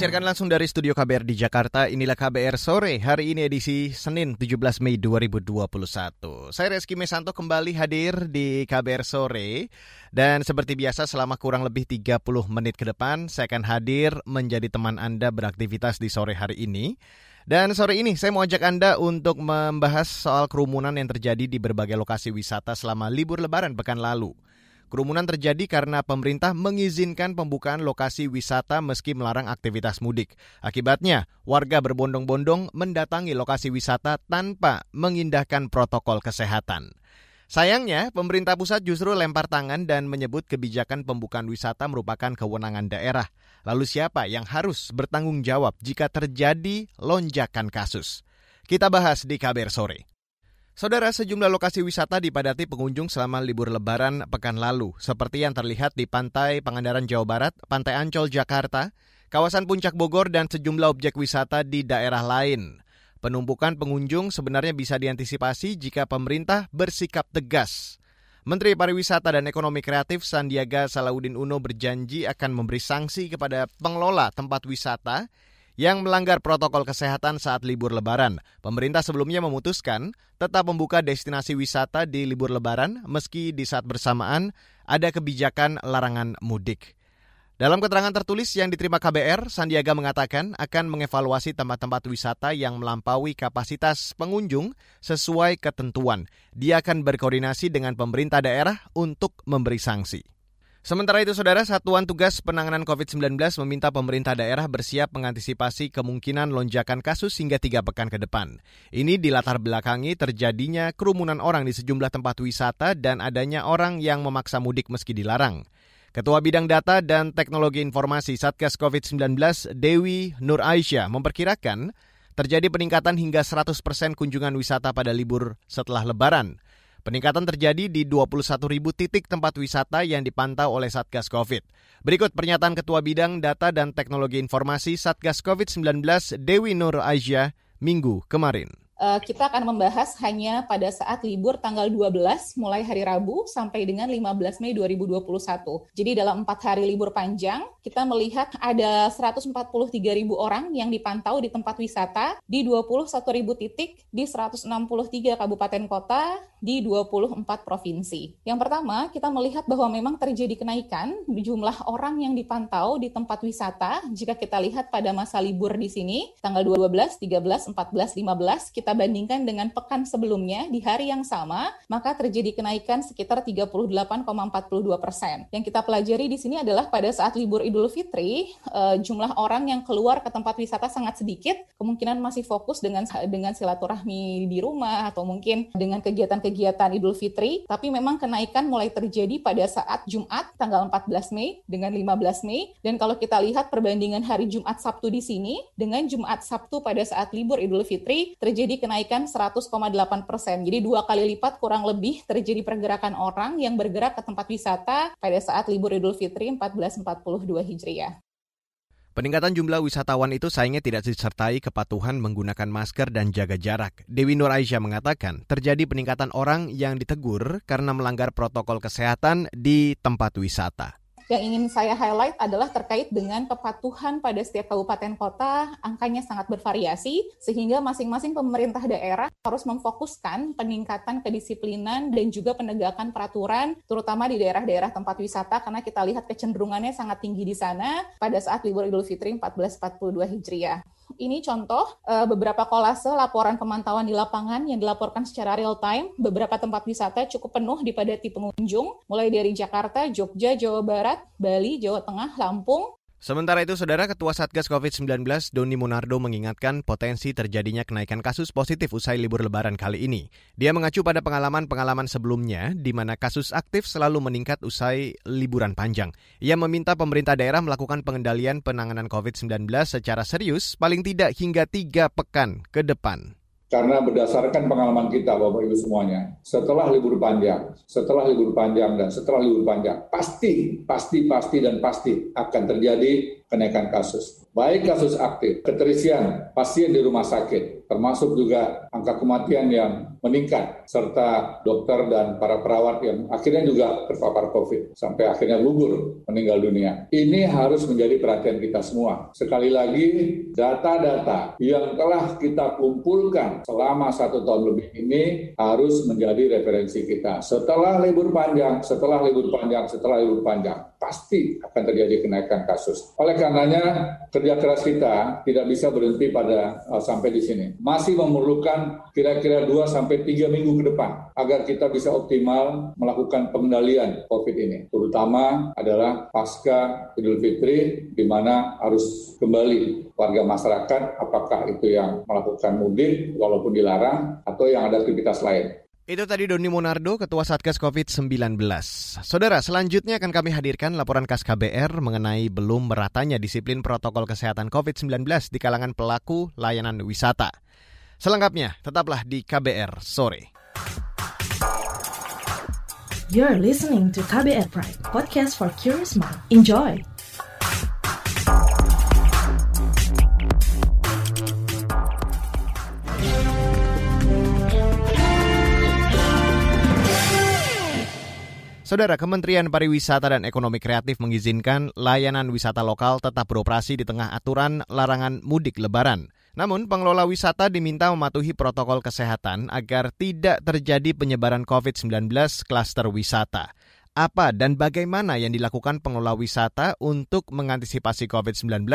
Disiarkan langsung dari studio KBR di Jakarta, inilah KBR sore. Hari ini edisi Senin 17 Mei 2021. Saya Reski Mesanto kembali hadir di KBR sore. Dan seperti biasa selama kurang lebih 30 menit ke depan, saya akan hadir menjadi teman Anda beraktivitas di sore hari ini. Dan sore ini saya mau ajak Anda untuk membahas soal kerumunan yang terjadi di berbagai lokasi wisata selama libur lebaran pekan lalu. Kerumunan terjadi karena pemerintah mengizinkan pembukaan lokasi wisata meski melarang aktivitas mudik. Akibatnya, warga berbondong-bondong mendatangi lokasi wisata tanpa mengindahkan protokol kesehatan. Sayangnya, pemerintah pusat justru lempar tangan dan menyebut kebijakan pembukaan wisata merupakan kewenangan daerah. Lalu siapa yang harus bertanggung jawab jika terjadi lonjakan kasus? Kita bahas di KBR sore. Saudara, sejumlah lokasi wisata dipadati pengunjung selama libur lebaran pekan lalu, seperti yang terlihat di Pantai Pangandaran Jawa Barat, Pantai Ancol Jakarta, kawasan Puncak Bogor, dan sejumlah objek wisata di daerah lain. Penumpukan pengunjung sebenarnya bisa diantisipasi jika pemerintah bersikap tegas. Menteri Pariwisata dan Ekonomi Kreatif Sandiaga Salahuddin Uno berjanji akan memberi sanksi kepada pengelola tempat wisata yang melanggar protokol kesehatan saat libur lebaran. Pemerintah sebelumnya memutuskan tetap membuka destinasi wisata di libur lebaran meski di saat bersamaan ada kebijakan larangan mudik. Dalam keterangan tertulis yang diterima KBR, Sandiaga mengatakan akan mengevaluasi tempat-tempat wisata yang melampaui kapasitas pengunjung sesuai ketentuan. Dia akan berkoordinasi dengan pemerintah daerah untuk memberi sanksi. Sementara itu, Saudara, Satuan Tugas Penanganan COVID-19 meminta pemerintah daerah bersiap mengantisipasi kemungkinan lonjakan kasus hingga tiga pekan ke depan. Ini dilatar belakangi terjadinya kerumunan orang di sejumlah tempat wisata dan adanya orang yang memaksa mudik meski dilarang. Ketua Bidang Data dan Teknologi Informasi Satgas COVID-19 Dewi Nur Aisyah memperkirakan terjadi peningkatan hingga 100 persen kunjungan wisata pada libur setelah lebaran. Peningkatan terjadi di 21 ribu titik tempat wisata yang dipantau oleh Satgas COVID. Berikut pernyataan Ketua Bidang Data dan Teknologi Informasi Satgas COVID-19 Dewi Nur Aisyah minggu kemarin. Eh, kita akan membahas hanya pada saat libur tanggal 12 mulai hari Rabu sampai dengan 15 Mei 2021. Jadi dalam empat hari libur panjang, kita melihat ada 143 ribu orang yang dipantau di tempat wisata di 21 ribu titik di 163 kabupaten kota di 24 provinsi. Yang pertama, kita melihat bahwa memang terjadi kenaikan jumlah orang yang dipantau di tempat wisata jika kita lihat pada masa libur di sini tanggal 12, 13, 14, 15 kita kita bandingkan dengan pekan sebelumnya di hari yang sama, maka terjadi kenaikan sekitar 38,42 persen. Yang kita pelajari di sini adalah pada saat libur Idul Fitri, uh, jumlah orang yang keluar ke tempat wisata sangat sedikit, kemungkinan masih fokus dengan dengan silaturahmi di rumah atau mungkin dengan kegiatan-kegiatan Idul Fitri, tapi memang kenaikan mulai terjadi pada saat Jumat tanggal 14 Mei dengan 15 Mei. Dan kalau kita lihat perbandingan hari Jumat Sabtu di sini dengan Jumat Sabtu pada saat libur Idul Fitri terjadi kenaikan 100,8 persen. Jadi dua kali lipat kurang lebih terjadi pergerakan orang yang bergerak ke tempat wisata pada saat libur Idul Fitri 1442 Hijriah. Peningkatan jumlah wisatawan itu sayangnya tidak disertai kepatuhan menggunakan masker dan jaga jarak. Dewi Nur Aisyah mengatakan terjadi peningkatan orang yang ditegur karena melanggar protokol kesehatan di tempat wisata. Yang ingin saya highlight adalah terkait dengan kepatuhan pada setiap kabupaten kota, angkanya sangat bervariasi, sehingga masing-masing pemerintah daerah harus memfokuskan peningkatan kedisiplinan dan juga penegakan peraturan, terutama di daerah-daerah tempat wisata, karena kita lihat kecenderungannya sangat tinggi di sana pada saat libur Idul Fitri 1442 Hijriah ini contoh uh, beberapa kolase laporan pemantauan di lapangan yang dilaporkan secara real time. Beberapa tempat wisata cukup penuh dipadati pengunjung, mulai dari Jakarta, Jogja, Jawa Barat, Bali, Jawa Tengah, Lampung, Sementara itu, Saudara Ketua Satgas COVID-19 Doni Munardo mengingatkan potensi terjadinya kenaikan kasus positif usai libur lebaran kali ini. Dia mengacu pada pengalaman-pengalaman sebelumnya di mana kasus aktif selalu meningkat usai liburan panjang. Ia meminta pemerintah daerah melakukan pengendalian penanganan COVID-19 secara serius paling tidak hingga tiga pekan ke depan. Karena berdasarkan pengalaman kita Bapak Ibu semuanya, setelah libur panjang, setelah libur panjang dan setelah libur panjang, pasti, pasti, pasti dan pasti akan terjadi kenaikan kasus. Baik kasus aktif, keterisian pasien di rumah sakit, termasuk juga angka kematian yang meningkat, serta dokter dan para perawat yang akhirnya juga terpapar COVID, sampai akhirnya gugur meninggal dunia. Ini harus menjadi perhatian kita semua. Sekali lagi, data-data yang telah kita kumpulkan selama satu tahun lebih ini harus menjadi referensi kita. Setelah libur panjang, setelah libur panjang, setelah libur panjang, pasti akan terjadi kenaikan kasus. Oleh karenanya, kerja keras kita tidak bisa berhenti pada uh, sampai di sini. Masih memerlukan kira-kira 2 sampai 3 minggu ke depan agar kita bisa optimal melakukan pengendalian COVID ini. Terutama adalah pasca Idul Fitri di mana harus kembali warga masyarakat apakah itu yang melakukan mudik walaupun dilarang atau yang ada aktivitas lain. Itu tadi Doni Monardo, Ketua Satgas COVID-19. Saudara, selanjutnya akan kami hadirkan laporan khas KBR mengenai belum meratanya disiplin protokol kesehatan COVID-19 di kalangan pelaku layanan wisata. Selengkapnya, tetaplah di KBR sore. You're listening to KBR Pride, podcast for curious mind. Enjoy! Saudara Kementerian Pariwisata dan Ekonomi Kreatif mengizinkan layanan wisata lokal tetap beroperasi di tengah aturan larangan mudik lebaran. Namun, pengelola wisata diminta mematuhi protokol kesehatan agar tidak terjadi penyebaran COVID-19 klaster wisata. Apa dan bagaimana yang dilakukan pengelola wisata untuk mengantisipasi COVID-19?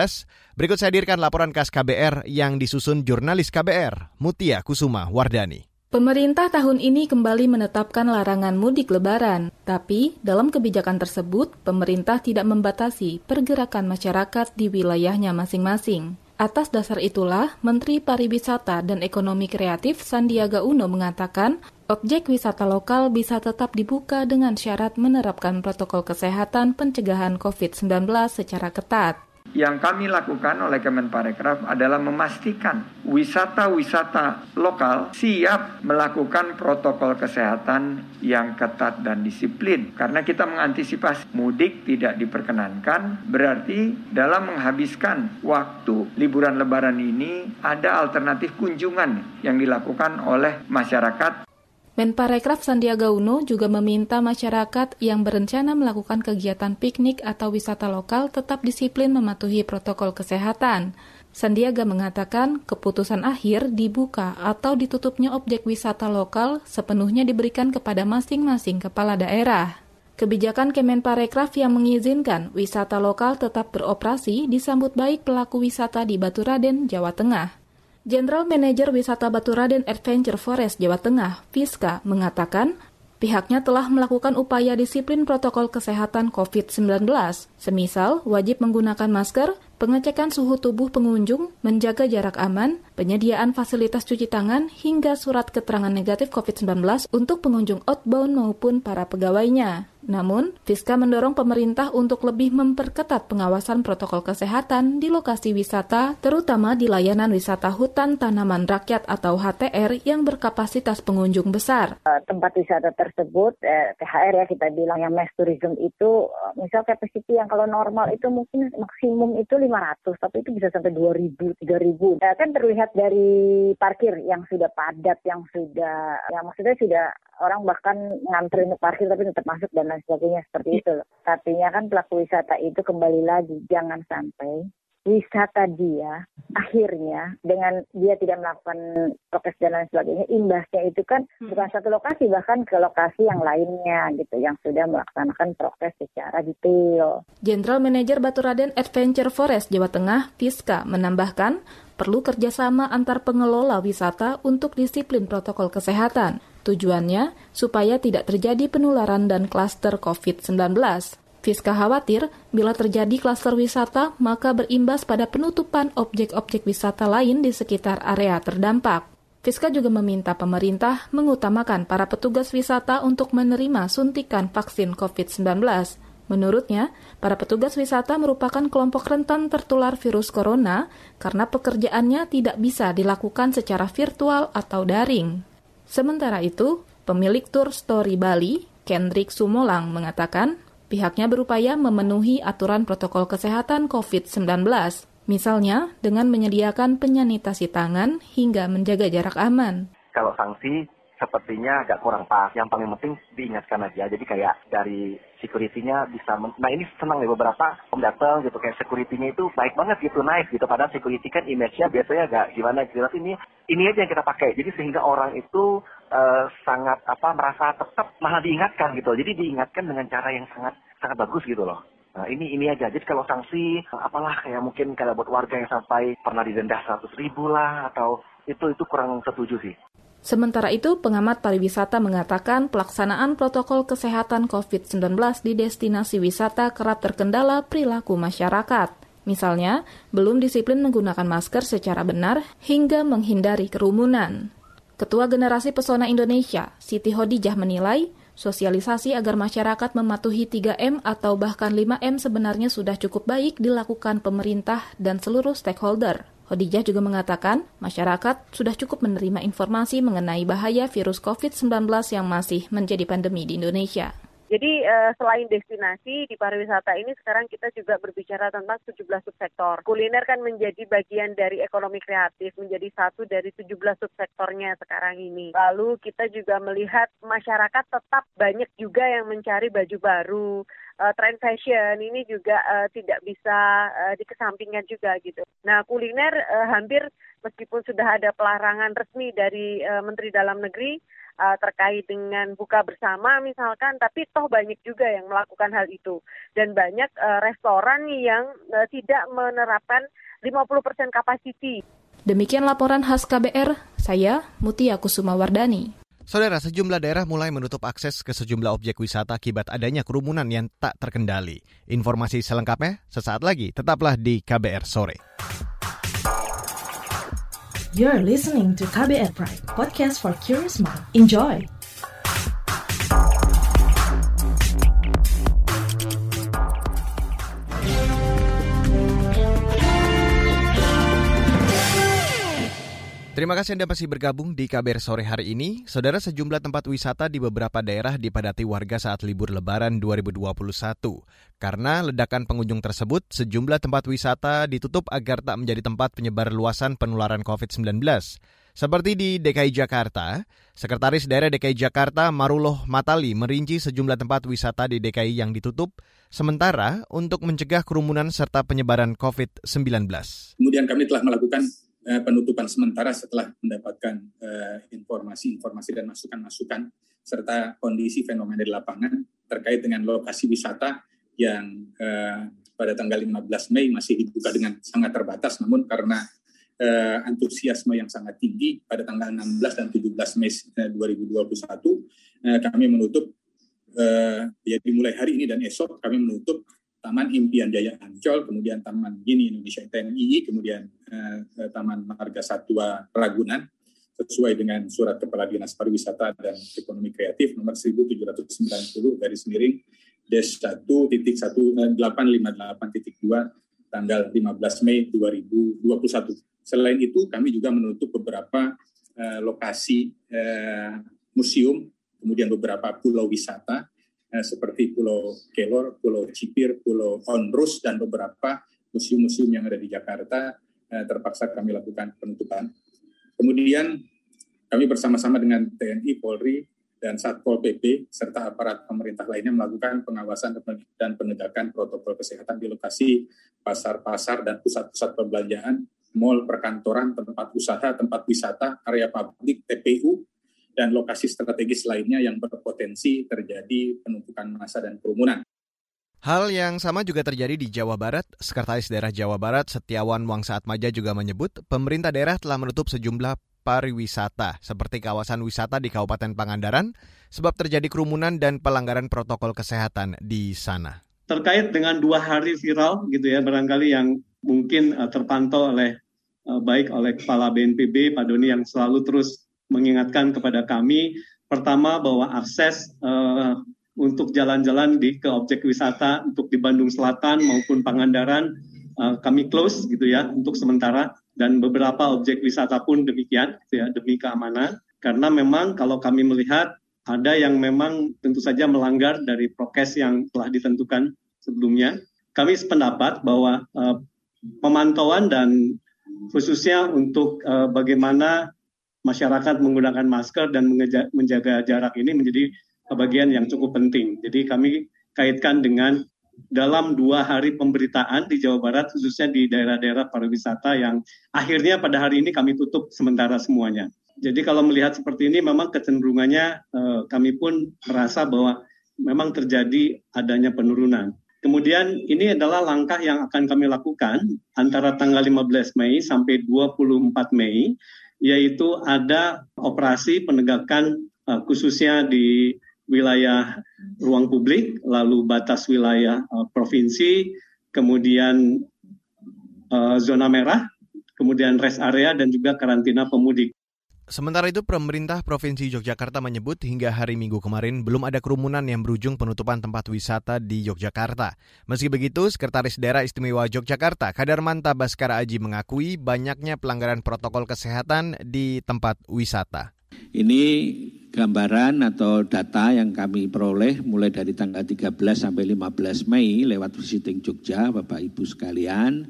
Berikut saya hadirkan laporan khas KBR yang disusun jurnalis KBR, Mutia Kusuma Wardani. Pemerintah tahun ini kembali menetapkan larangan mudik lebaran, tapi dalam kebijakan tersebut, pemerintah tidak membatasi pergerakan masyarakat di wilayahnya masing-masing. Atas dasar itulah, Menteri Pariwisata dan Ekonomi Kreatif Sandiaga Uno mengatakan, objek wisata lokal bisa tetap dibuka dengan syarat menerapkan protokol kesehatan pencegahan COVID-19 secara ketat yang kami lakukan oleh Kemenparekraf adalah memastikan wisata-wisata lokal siap melakukan protokol kesehatan yang ketat dan disiplin. Karena kita mengantisipasi mudik tidak diperkenankan, berarti dalam menghabiskan waktu liburan lebaran ini ada alternatif kunjungan yang dilakukan oleh masyarakat Menparekraf Sandiaga Uno juga meminta masyarakat yang berencana melakukan kegiatan piknik atau wisata lokal tetap disiplin mematuhi protokol kesehatan. Sandiaga mengatakan keputusan akhir dibuka atau ditutupnya objek wisata lokal sepenuhnya diberikan kepada masing-masing kepala daerah. Kebijakan Kemenparekraf yang mengizinkan wisata lokal tetap beroperasi disambut baik pelaku wisata di Baturaden, Jawa Tengah. General Manager Wisata Baturaden Adventure Forest Jawa Tengah, Fiska, mengatakan pihaknya telah melakukan upaya disiplin protokol kesehatan COVID-19, semisal wajib menggunakan masker, pengecekan suhu tubuh pengunjung, menjaga jarak aman, penyediaan fasilitas cuci tangan, hingga surat keterangan negatif COVID-19 untuk pengunjung outbound maupun para pegawainya. Namun, Fiska mendorong pemerintah untuk lebih memperketat pengawasan protokol kesehatan di lokasi wisata, terutama di layanan wisata hutan tanaman rakyat atau HTR yang berkapasitas pengunjung besar. Eh, tempat wisata tersebut, eh, THR ya kita bilang yang mass tourism itu, eh, misal capacity yang kalau normal itu mungkin maksimum itu 500, tapi itu bisa sampai 2000, 3000. Eh, kan terlihat dari parkir yang sudah padat, yang sudah, yang maksudnya sudah orang bahkan ngantri untuk parkir tapi tetap masuk dan lain sebagainya seperti itu loh. Artinya kan pelaku wisata itu kembali lagi jangan sampai wisata dia akhirnya dengan dia tidak melakukan prokes dan lain sebagainya imbasnya itu kan hmm. bukan satu lokasi bahkan ke lokasi yang lainnya gitu yang sudah melaksanakan prokes secara detail. Jenderal Manager Baturaden Adventure Forest Jawa Tengah Fiska menambahkan perlu kerjasama antar pengelola wisata untuk disiplin protokol kesehatan. Tujuannya supaya tidak terjadi penularan dan klaster COVID-19. Fiska khawatir bila terjadi klaster wisata maka berimbas pada penutupan objek-objek wisata lain di sekitar area terdampak. Fiska juga meminta pemerintah mengutamakan para petugas wisata untuk menerima suntikan vaksin COVID-19. Menurutnya, para petugas wisata merupakan kelompok rentan tertular virus corona karena pekerjaannya tidak bisa dilakukan secara virtual atau daring. Sementara itu, pemilik tur Story Bali, Kendrick Sumolang, mengatakan pihaknya berupaya memenuhi aturan protokol kesehatan COVID-19, misalnya dengan menyediakan penyanitasi tangan hingga menjaga jarak aman. Kalau sanksi sepertinya agak kurang pas. Yang paling penting diingatkan aja. Jadi kayak dari security-nya bisa, nah ini senang nih beberapa om datang gitu kayak security-nya itu baik banget gitu naik gitu. Padahal security kan image-nya biasanya agak gimana gitu. Ini ini aja yang kita pakai. Jadi sehingga orang itu uh, sangat apa merasa tetap malah diingatkan gitu. Jadi diingatkan dengan cara yang sangat sangat bagus gitu loh. Nah, ini ini aja. Jadi kalau sanksi apalah kayak mungkin kalau buat warga yang sampai pernah didenda 100 ribu lah atau itu itu kurang setuju sih. Sementara itu, pengamat pariwisata mengatakan pelaksanaan protokol kesehatan COVID-19 di destinasi wisata kerap terkendala perilaku masyarakat. Misalnya, belum disiplin menggunakan masker secara benar hingga menghindari kerumunan. Ketua Generasi Pesona Indonesia, Siti Hodijah menilai, sosialisasi agar masyarakat mematuhi 3M atau bahkan 5M sebenarnya sudah cukup baik dilakukan pemerintah dan seluruh stakeholder. Hodijah juga mengatakan, masyarakat sudah cukup menerima informasi mengenai bahaya virus COVID-19 yang masih menjadi pandemi di Indonesia. Jadi uh, selain destinasi di pariwisata ini sekarang kita juga berbicara tentang 17 subsektor. Kuliner kan menjadi bagian dari ekonomi kreatif, menjadi satu dari 17 subsektornya sekarang ini. Lalu kita juga melihat masyarakat tetap banyak juga yang mencari baju baru, uh, tren fashion ini juga uh, tidak bisa uh, dikesampingkan juga gitu. Nah kuliner uh, hampir meskipun sudah ada pelarangan resmi dari uh, Menteri Dalam Negeri uh, terkait dengan buka bersama misalkan, tapi toh banyak juga yang melakukan hal itu dan banyak uh, restoran yang uh, tidak menerapkan 50% kapasiti. Demikian laporan khas KBR, saya Mutia Kusuma Wardani. Saudara, sejumlah daerah mulai menutup akses ke sejumlah objek wisata akibat adanya kerumunan yang tak terkendali. Informasi selengkapnya sesaat lagi, tetaplah di KBR Sore. You're listening to KBR Pride, podcast for curious mind. Enjoy! Terima kasih Anda masih bergabung di KBR sore hari ini. Saudara sejumlah tempat wisata di beberapa daerah dipadati warga saat libur lebaran 2021. Karena ledakan pengunjung tersebut, sejumlah tempat wisata ditutup agar tak menjadi tempat penyebar luasan penularan COVID-19. Seperti di DKI Jakarta, Sekretaris Daerah DKI Jakarta Maruloh Matali merinci sejumlah tempat wisata di DKI yang ditutup, sementara untuk mencegah kerumunan serta penyebaran COVID-19. Kemudian kami telah melakukan Eh, penutupan sementara setelah mendapatkan eh, informasi-informasi dan masukan-masukan serta kondisi fenomena di lapangan terkait dengan lokasi wisata yang uh, pada tanggal 15 Mei masih dibuka dengan sangat terbatas. Namun karena antusiasme yang sangat tinggi pada tanggal 16 dan 17 Mei 2021 uh, kami menutup ya dimulai hari ini dan esok kami menutup Taman Impian Jaya Ancol, kemudian Taman Gini Indonesia TNI, kemudian eh, eh, Taman Marga Satwa Ragunan, sesuai dengan surat Kepala Dinas Pariwisata dan Ekonomi Kreatif nomor 1790 dari miring des 1 titik 1858 titik 2 tanggal 15 Mei 2021. Selain itu, kami juga menutup beberapa eh, lokasi eh, museum, kemudian beberapa pulau wisata, seperti Pulau Kelor, Pulau Cipir, Pulau Onrus, dan beberapa museum-museum yang ada di Jakarta eh, terpaksa kami lakukan penutupan. Kemudian kami bersama-sama dengan TNI, Polri, dan Satpol PP serta aparat pemerintah lainnya melakukan pengawasan dan penegakan protokol kesehatan di lokasi pasar-pasar dan pusat-pusat perbelanjaan, mal, perkantoran, tempat usaha, tempat wisata, area publik, TPU, dan lokasi strategis lainnya yang berpotensi terjadi penumpukan massa dan kerumunan. Hal yang sama juga terjadi di Jawa Barat. Sekretaris Daerah Jawa Barat Setiawan Wangsa Atmaja juga menyebut pemerintah daerah telah menutup sejumlah pariwisata seperti kawasan wisata di Kabupaten Pangandaran sebab terjadi kerumunan dan pelanggaran protokol kesehatan di sana. Terkait dengan dua hari viral gitu ya barangkali yang mungkin uh, terpantau oleh uh, baik oleh Kepala BNPB Pak Doni yang selalu terus mengingatkan kepada kami pertama bahwa akses uh, untuk jalan-jalan di ke objek wisata untuk di Bandung Selatan maupun Pangandaran uh, kami close gitu ya untuk sementara dan beberapa objek wisata pun demikian gitu ya demi keamanan karena memang kalau kami melihat ada yang memang tentu saja melanggar dari prokes yang telah ditentukan sebelumnya. Kami sependapat bahwa uh, pemantauan dan khususnya untuk uh, bagaimana masyarakat menggunakan masker dan menjaga jarak ini menjadi bagian yang cukup penting. Jadi kami kaitkan dengan dalam dua hari pemberitaan di Jawa Barat, khususnya di daerah-daerah pariwisata yang akhirnya pada hari ini kami tutup sementara semuanya. Jadi kalau melihat seperti ini, memang kecenderungannya eh, kami pun merasa bahwa memang terjadi adanya penurunan. Kemudian ini adalah langkah yang akan kami lakukan antara tanggal 15 Mei sampai 24 Mei, yaitu ada operasi penegakan uh, khususnya di wilayah ruang publik, lalu batas wilayah uh, provinsi, kemudian uh, zona merah, kemudian rest area dan juga karantina pemudik. Sementara itu, pemerintah Provinsi Yogyakarta menyebut hingga hari Minggu kemarin belum ada kerumunan yang berujung penutupan tempat wisata di Yogyakarta. Meski begitu, Sekretaris Daerah Istimewa Yogyakarta, Kadarmanta Baskara Aji mengakui banyaknya pelanggaran protokol kesehatan di tempat wisata. Ini gambaran atau data yang kami peroleh mulai dari tanggal 13 sampai 15 Mei lewat visiting Jogja, Bapak Ibu sekalian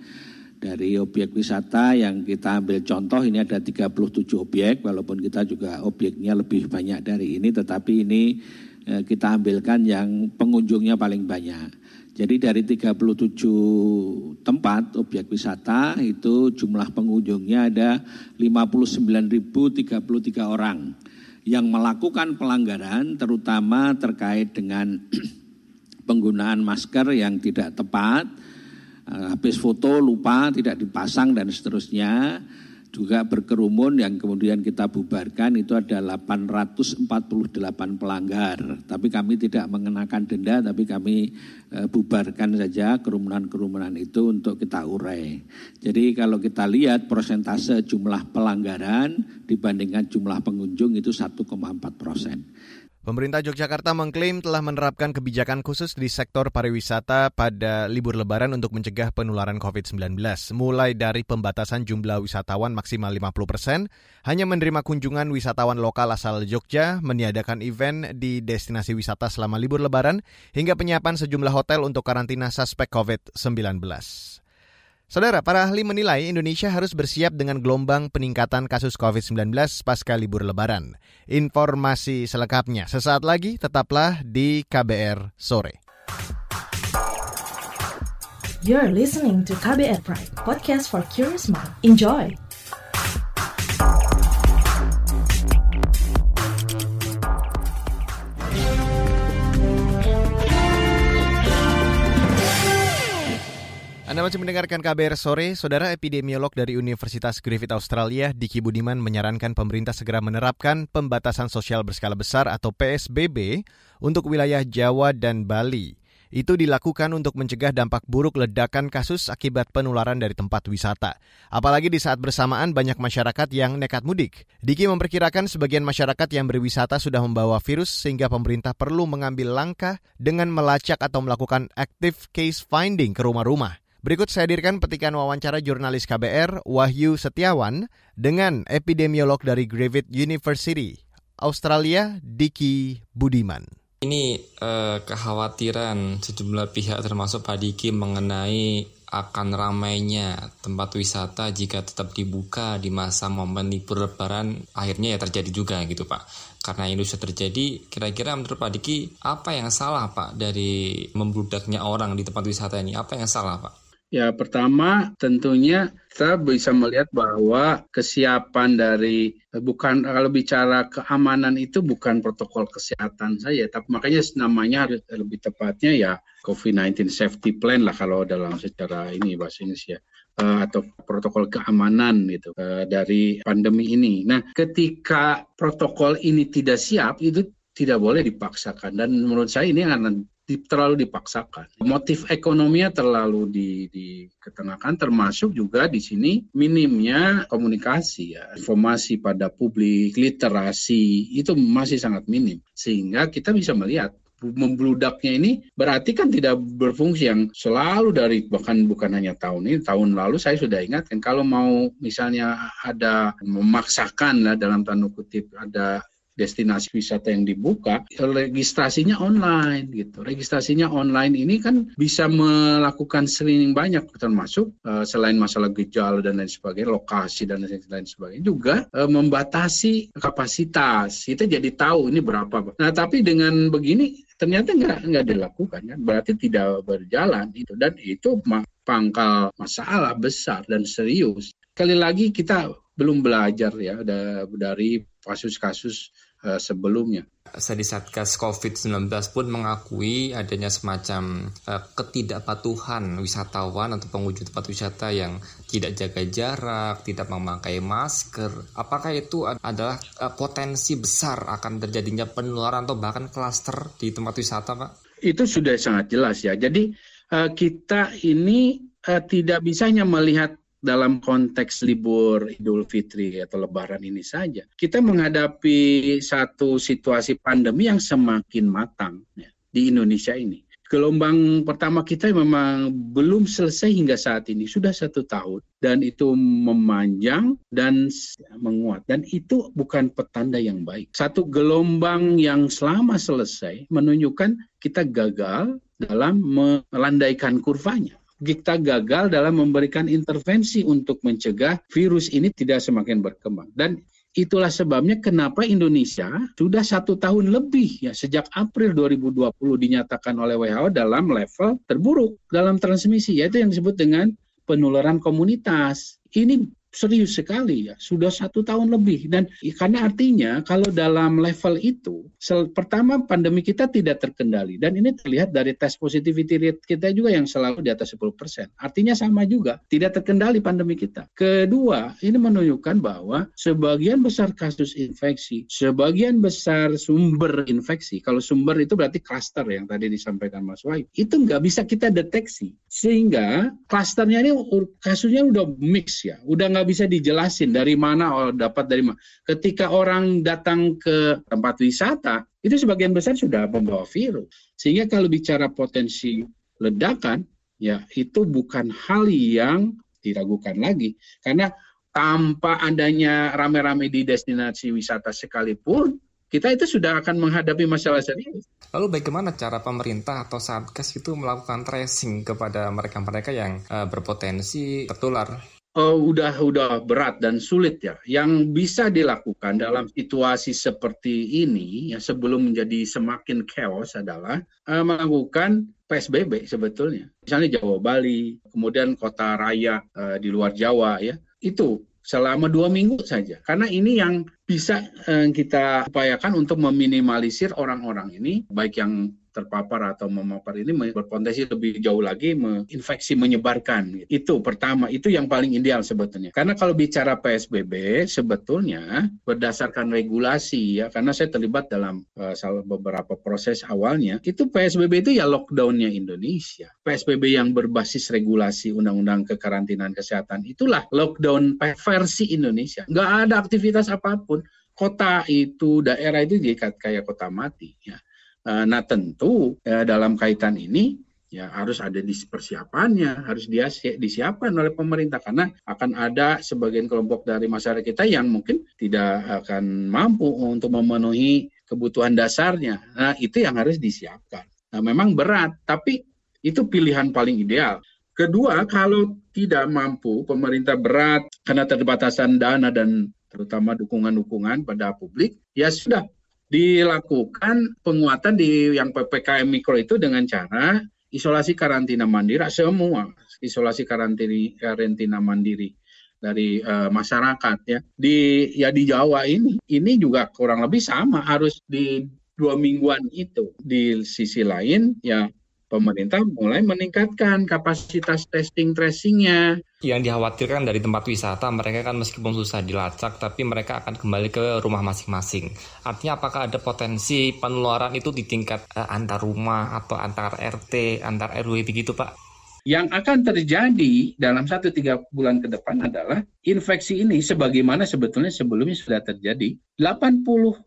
dari objek wisata yang kita ambil contoh ini ada 37 objek walaupun kita juga objeknya lebih banyak dari ini tetapi ini eh, kita ambilkan yang pengunjungnya paling banyak. Jadi dari 37 tempat objek wisata itu jumlah pengunjungnya ada 59.033 orang yang melakukan pelanggaran terutama terkait dengan penggunaan masker yang tidak tepat, habis foto lupa tidak dipasang dan seterusnya juga berkerumun yang kemudian kita bubarkan itu ada 848 pelanggar. Tapi kami tidak mengenakan denda, tapi kami e, bubarkan saja kerumunan-kerumunan itu untuk kita urai. Jadi kalau kita lihat persentase jumlah pelanggaran dibandingkan jumlah pengunjung itu 1,4 persen. Pemerintah Yogyakarta mengklaim telah menerapkan kebijakan khusus di sektor pariwisata pada libur lebaran untuk mencegah penularan COVID-19. Mulai dari pembatasan jumlah wisatawan maksimal 50 persen, hanya menerima kunjungan wisatawan lokal asal Jogja, meniadakan event di destinasi wisata selama libur lebaran, hingga penyiapan sejumlah hotel untuk karantina suspek COVID-19. Saudara, para ahli menilai Indonesia harus bersiap dengan gelombang peningkatan kasus COVID-19 pasca libur lebaran. Informasi selengkapnya sesaat lagi tetaplah di KBR sore. You're listening to KBR Pride, podcast for curious mind. Enjoy. Anda masih mendengarkan KBR sore, saudara epidemiolog dari Universitas Griffith Australia, Diki Budiman menyarankan pemerintah segera menerapkan pembatasan sosial berskala besar atau PSBB untuk wilayah Jawa dan Bali. Itu dilakukan untuk mencegah dampak buruk ledakan kasus akibat penularan dari tempat wisata. Apalagi di saat bersamaan banyak masyarakat yang nekat mudik. Diki memperkirakan sebagian masyarakat yang berwisata sudah membawa virus sehingga pemerintah perlu mengambil langkah dengan melacak atau melakukan active case finding ke rumah-rumah. Berikut saya hadirkan petikan wawancara jurnalis KBR Wahyu Setiawan dengan epidemiolog dari Griffith University, Australia, Diki Budiman. Ini eh, kekhawatiran sejumlah pihak termasuk Pak Diki mengenai akan ramainya tempat wisata jika tetap dibuka di masa momen libur lebaran akhirnya ya terjadi juga gitu Pak. Karena ini sudah terjadi, kira-kira menurut Pak Diki apa yang salah Pak dari membludaknya orang di tempat wisata ini? Apa yang salah Pak? Ya, pertama tentunya kita bisa melihat bahwa kesiapan dari bukan kalau bicara keamanan itu bukan protokol kesehatan saja, tapi makanya namanya lebih tepatnya ya COVID-19 safety plan lah kalau dalam secara ini bahasa Indonesia uh, atau protokol keamanan gitu dari pandemi ini. Nah, ketika protokol ini tidak siap itu tidak boleh dipaksakan dan menurut saya ini akan terlalu dipaksakan. Motif ekonominya terlalu di, diketengahkan, termasuk juga di sini minimnya komunikasi ya, informasi pada publik, literasi itu masih sangat minim, sehingga kita bisa melihat membludaknya ini berarti kan tidak berfungsi yang selalu dari bahkan bukan hanya tahun ini tahun lalu saya sudah ingatkan kalau mau misalnya ada memaksakan lah dalam tanda kutip ada destinasi wisata yang dibuka, registrasinya online gitu. Registrasinya online ini kan bisa melakukan screening banyak termasuk uh, selain masalah gejala dan lain sebagainya, lokasi dan lain sebagainya juga uh, membatasi kapasitas. Kita jadi tahu ini berapa. Nah, tapi dengan begini ternyata nggak nggak dilakukan kan berarti tidak berjalan itu dan itu pangkal masalah besar dan serius sekali lagi kita belum belajar ya dari kasus-kasus sebelumnya. Saya di Satgas COVID-19 pun mengakui adanya semacam uh, ketidakpatuhan wisatawan atau pengunjung tempat wisata yang tidak jaga jarak, tidak memakai masker. Apakah itu adalah uh, potensi besar akan terjadinya penularan atau bahkan klaster di tempat wisata, Pak? Itu sudah sangat jelas ya. Jadi uh, kita ini uh, tidak bisa hanya melihat dalam konteks libur Idul Fitri atau Lebaran ini saja. Kita menghadapi satu situasi pandemi yang semakin matang ya, di Indonesia ini. Gelombang pertama kita memang belum selesai hingga saat ini, sudah satu tahun. Dan itu memanjang dan menguat. Dan itu bukan petanda yang baik. Satu gelombang yang selama selesai menunjukkan kita gagal dalam melandaikan kurvanya kita gagal dalam memberikan intervensi untuk mencegah virus ini tidak semakin berkembang. Dan itulah sebabnya kenapa Indonesia sudah satu tahun lebih ya sejak April 2020 dinyatakan oleh WHO dalam level terburuk dalam transmisi yaitu yang disebut dengan penularan komunitas. Ini serius sekali ya, sudah satu tahun lebih. Dan karena artinya kalau dalam level itu, pertama pandemi kita tidak terkendali. Dan ini terlihat dari tes positivity rate kita juga yang selalu di atas 10%. Artinya sama juga, tidak terkendali pandemi kita. Kedua, ini menunjukkan bahwa sebagian besar kasus infeksi, sebagian besar sumber infeksi, kalau sumber itu berarti klaster yang tadi disampaikan Mas Wahyu, itu nggak bisa kita deteksi. Sehingga klasternya ini kasusnya udah mix ya, udah nggak bisa dijelasin dari mana oh, dapat dari mana. Ketika orang datang ke tempat wisata, itu sebagian besar sudah membawa virus. Sehingga kalau bicara potensi ledakan, ya itu bukan hal yang diragukan lagi. Karena tanpa adanya rame-rame di destinasi wisata sekalipun, kita itu sudah akan menghadapi masalah serius. Lalu bagaimana cara pemerintah atau satgas itu melakukan tracing kepada mereka-mereka yang uh, berpotensi tertular? Uh, udah udah berat dan sulit ya. Yang bisa dilakukan dalam situasi seperti ini ya sebelum menjadi semakin chaos adalah uh, melakukan PSBB sebetulnya. Misalnya Jawa Bali, kemudian kota raya uh, di luar Jawa ya. Itu selama dua minggu saja. Karena ini yang bisa uh, kita upayakan untuk meminimalisir orang-orang ini, baik yang terpapar atau memapar ini berpotensi lebih jauh lagi menginfeksi menyebarkan. Itu pertama, itu yang paling ideal sebetulnya. Karena kalau bicara PSBB sebetulnya berdasarkan regulasi ya, karena saya terlibat dalam uh, beberapa proses awalnya, itu PSBB itu ya lockdownnya Indonesia. PSBB yang berbasis regulasi Undang-Undang Kekarantinaan Kesehatan itulah lockdown versi Indonesia. Nggak ada aktivitas apa pun kota itu, daerah itu jadi kayak kota mati. Ya. Eh, nah tentu ya, dalam kaitan ini ya harus ada di persiapannya, harus dia disiapkan oleh pemerintah karena akan ada sebagian kelompok dari masyarakat kita yang mungkin tidak akan mampu untuk memenuhi kebutuhan dasarnya. Nah itu yang harus disiapkan. Nah memang berat, tapi itu pilihan paling ideal. Kedua, kalau tidak mampu, pemerintah berat karena terbatasan dana dan terutama dukungan-dukungan pada publik, ya sudah dilakukan penguatan di yang PPKM mikro itu dengan cara isolasi karantina mandiri semua isolasi karantina karantina mandiri dari uh, masyarakat ya. Di ya di Jawa ini ini juga kurang lebih sama harus di dua mingguan itu. Di sisi lain ya pemerintah mulai meningkatkan kapasitas testing tracingnya. Yang dikhawatirkan dari tempat wisata, mereka kan meskipun susah dilacak, tapi mereka akan kembali ke rumah masing-masing. Artinya apakah ada potensi penularan itu di tingkat uh, antar rumah atau antar RT, antar RW begitu Pak? Yang akan terjadi dalam satu tiga bulan ke depan adalah infeksi ini sebagaimana sebetulnya sebelumnya sudah terjadi. 85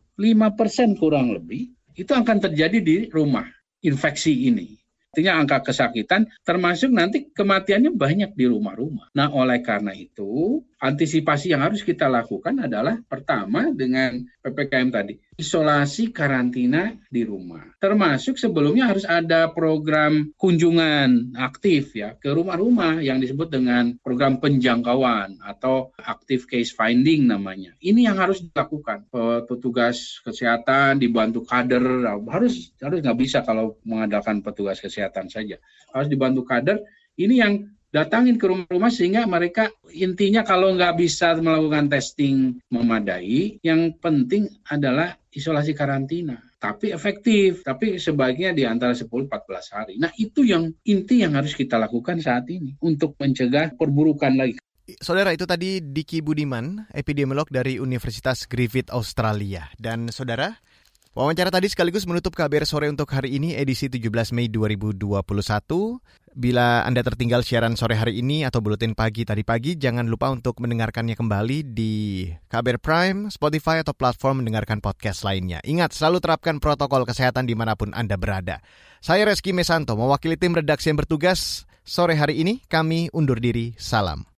persen kurang lebih itu akan terjadi di rumah infeksi ini. Artinya angka kesakitan termasuk nanti kematiannya banyak di rumah-rumah. Nah, oleh karena itu, antisipasi yang harus kita lakukan adalah pertama dengan PPKM tadi, isolasi karantina di rumah. Termasuk sebelumnya harus ada program kunjungan aktif ya ke rumah-rumah yang disebut dengan program penjangkauan atau active case finding namanya. Ini yang harus dilakukan. Petugas kesehatan dibantu kader harus harus nggak bisa kalau mengandalkan petugas kesehatan saja. Harus dibantu kader. Ini yang datangin ke rumah-rumah sehingga mereka intinya kalau nggak bisa melakukan testing memadai, yang penting adalah isolasi karantina. Tapi efektif, tapi sebaiknya di antara 10-14 hari. Nah itu yang inti yang harus kita lakukan saat ini untuk mencegah perburukan lagi. Saudara itu tadi Diki Budiman, epidemiolog dari Universitas Griffith Australia. Dan saudara, Wawancara tadi sekaligus menutup KBR sore untuk hari ini edisi 17 Mei 2021. Bila Anda tertinggal siaran sore hari ini atau buletin pagi tadi pagi, jangan lupa untuk mendengarkannya kembali di KBR Prime, Spotify, atau platform mendengarkan podcast lainnya. Ingat, selalu terapkan protokol kesehatan di mana pun Anda berada. Saya Reski Mesanto, mewakili tim redaksi yang bertugas. Sore hari ini kami undur diri. Salam.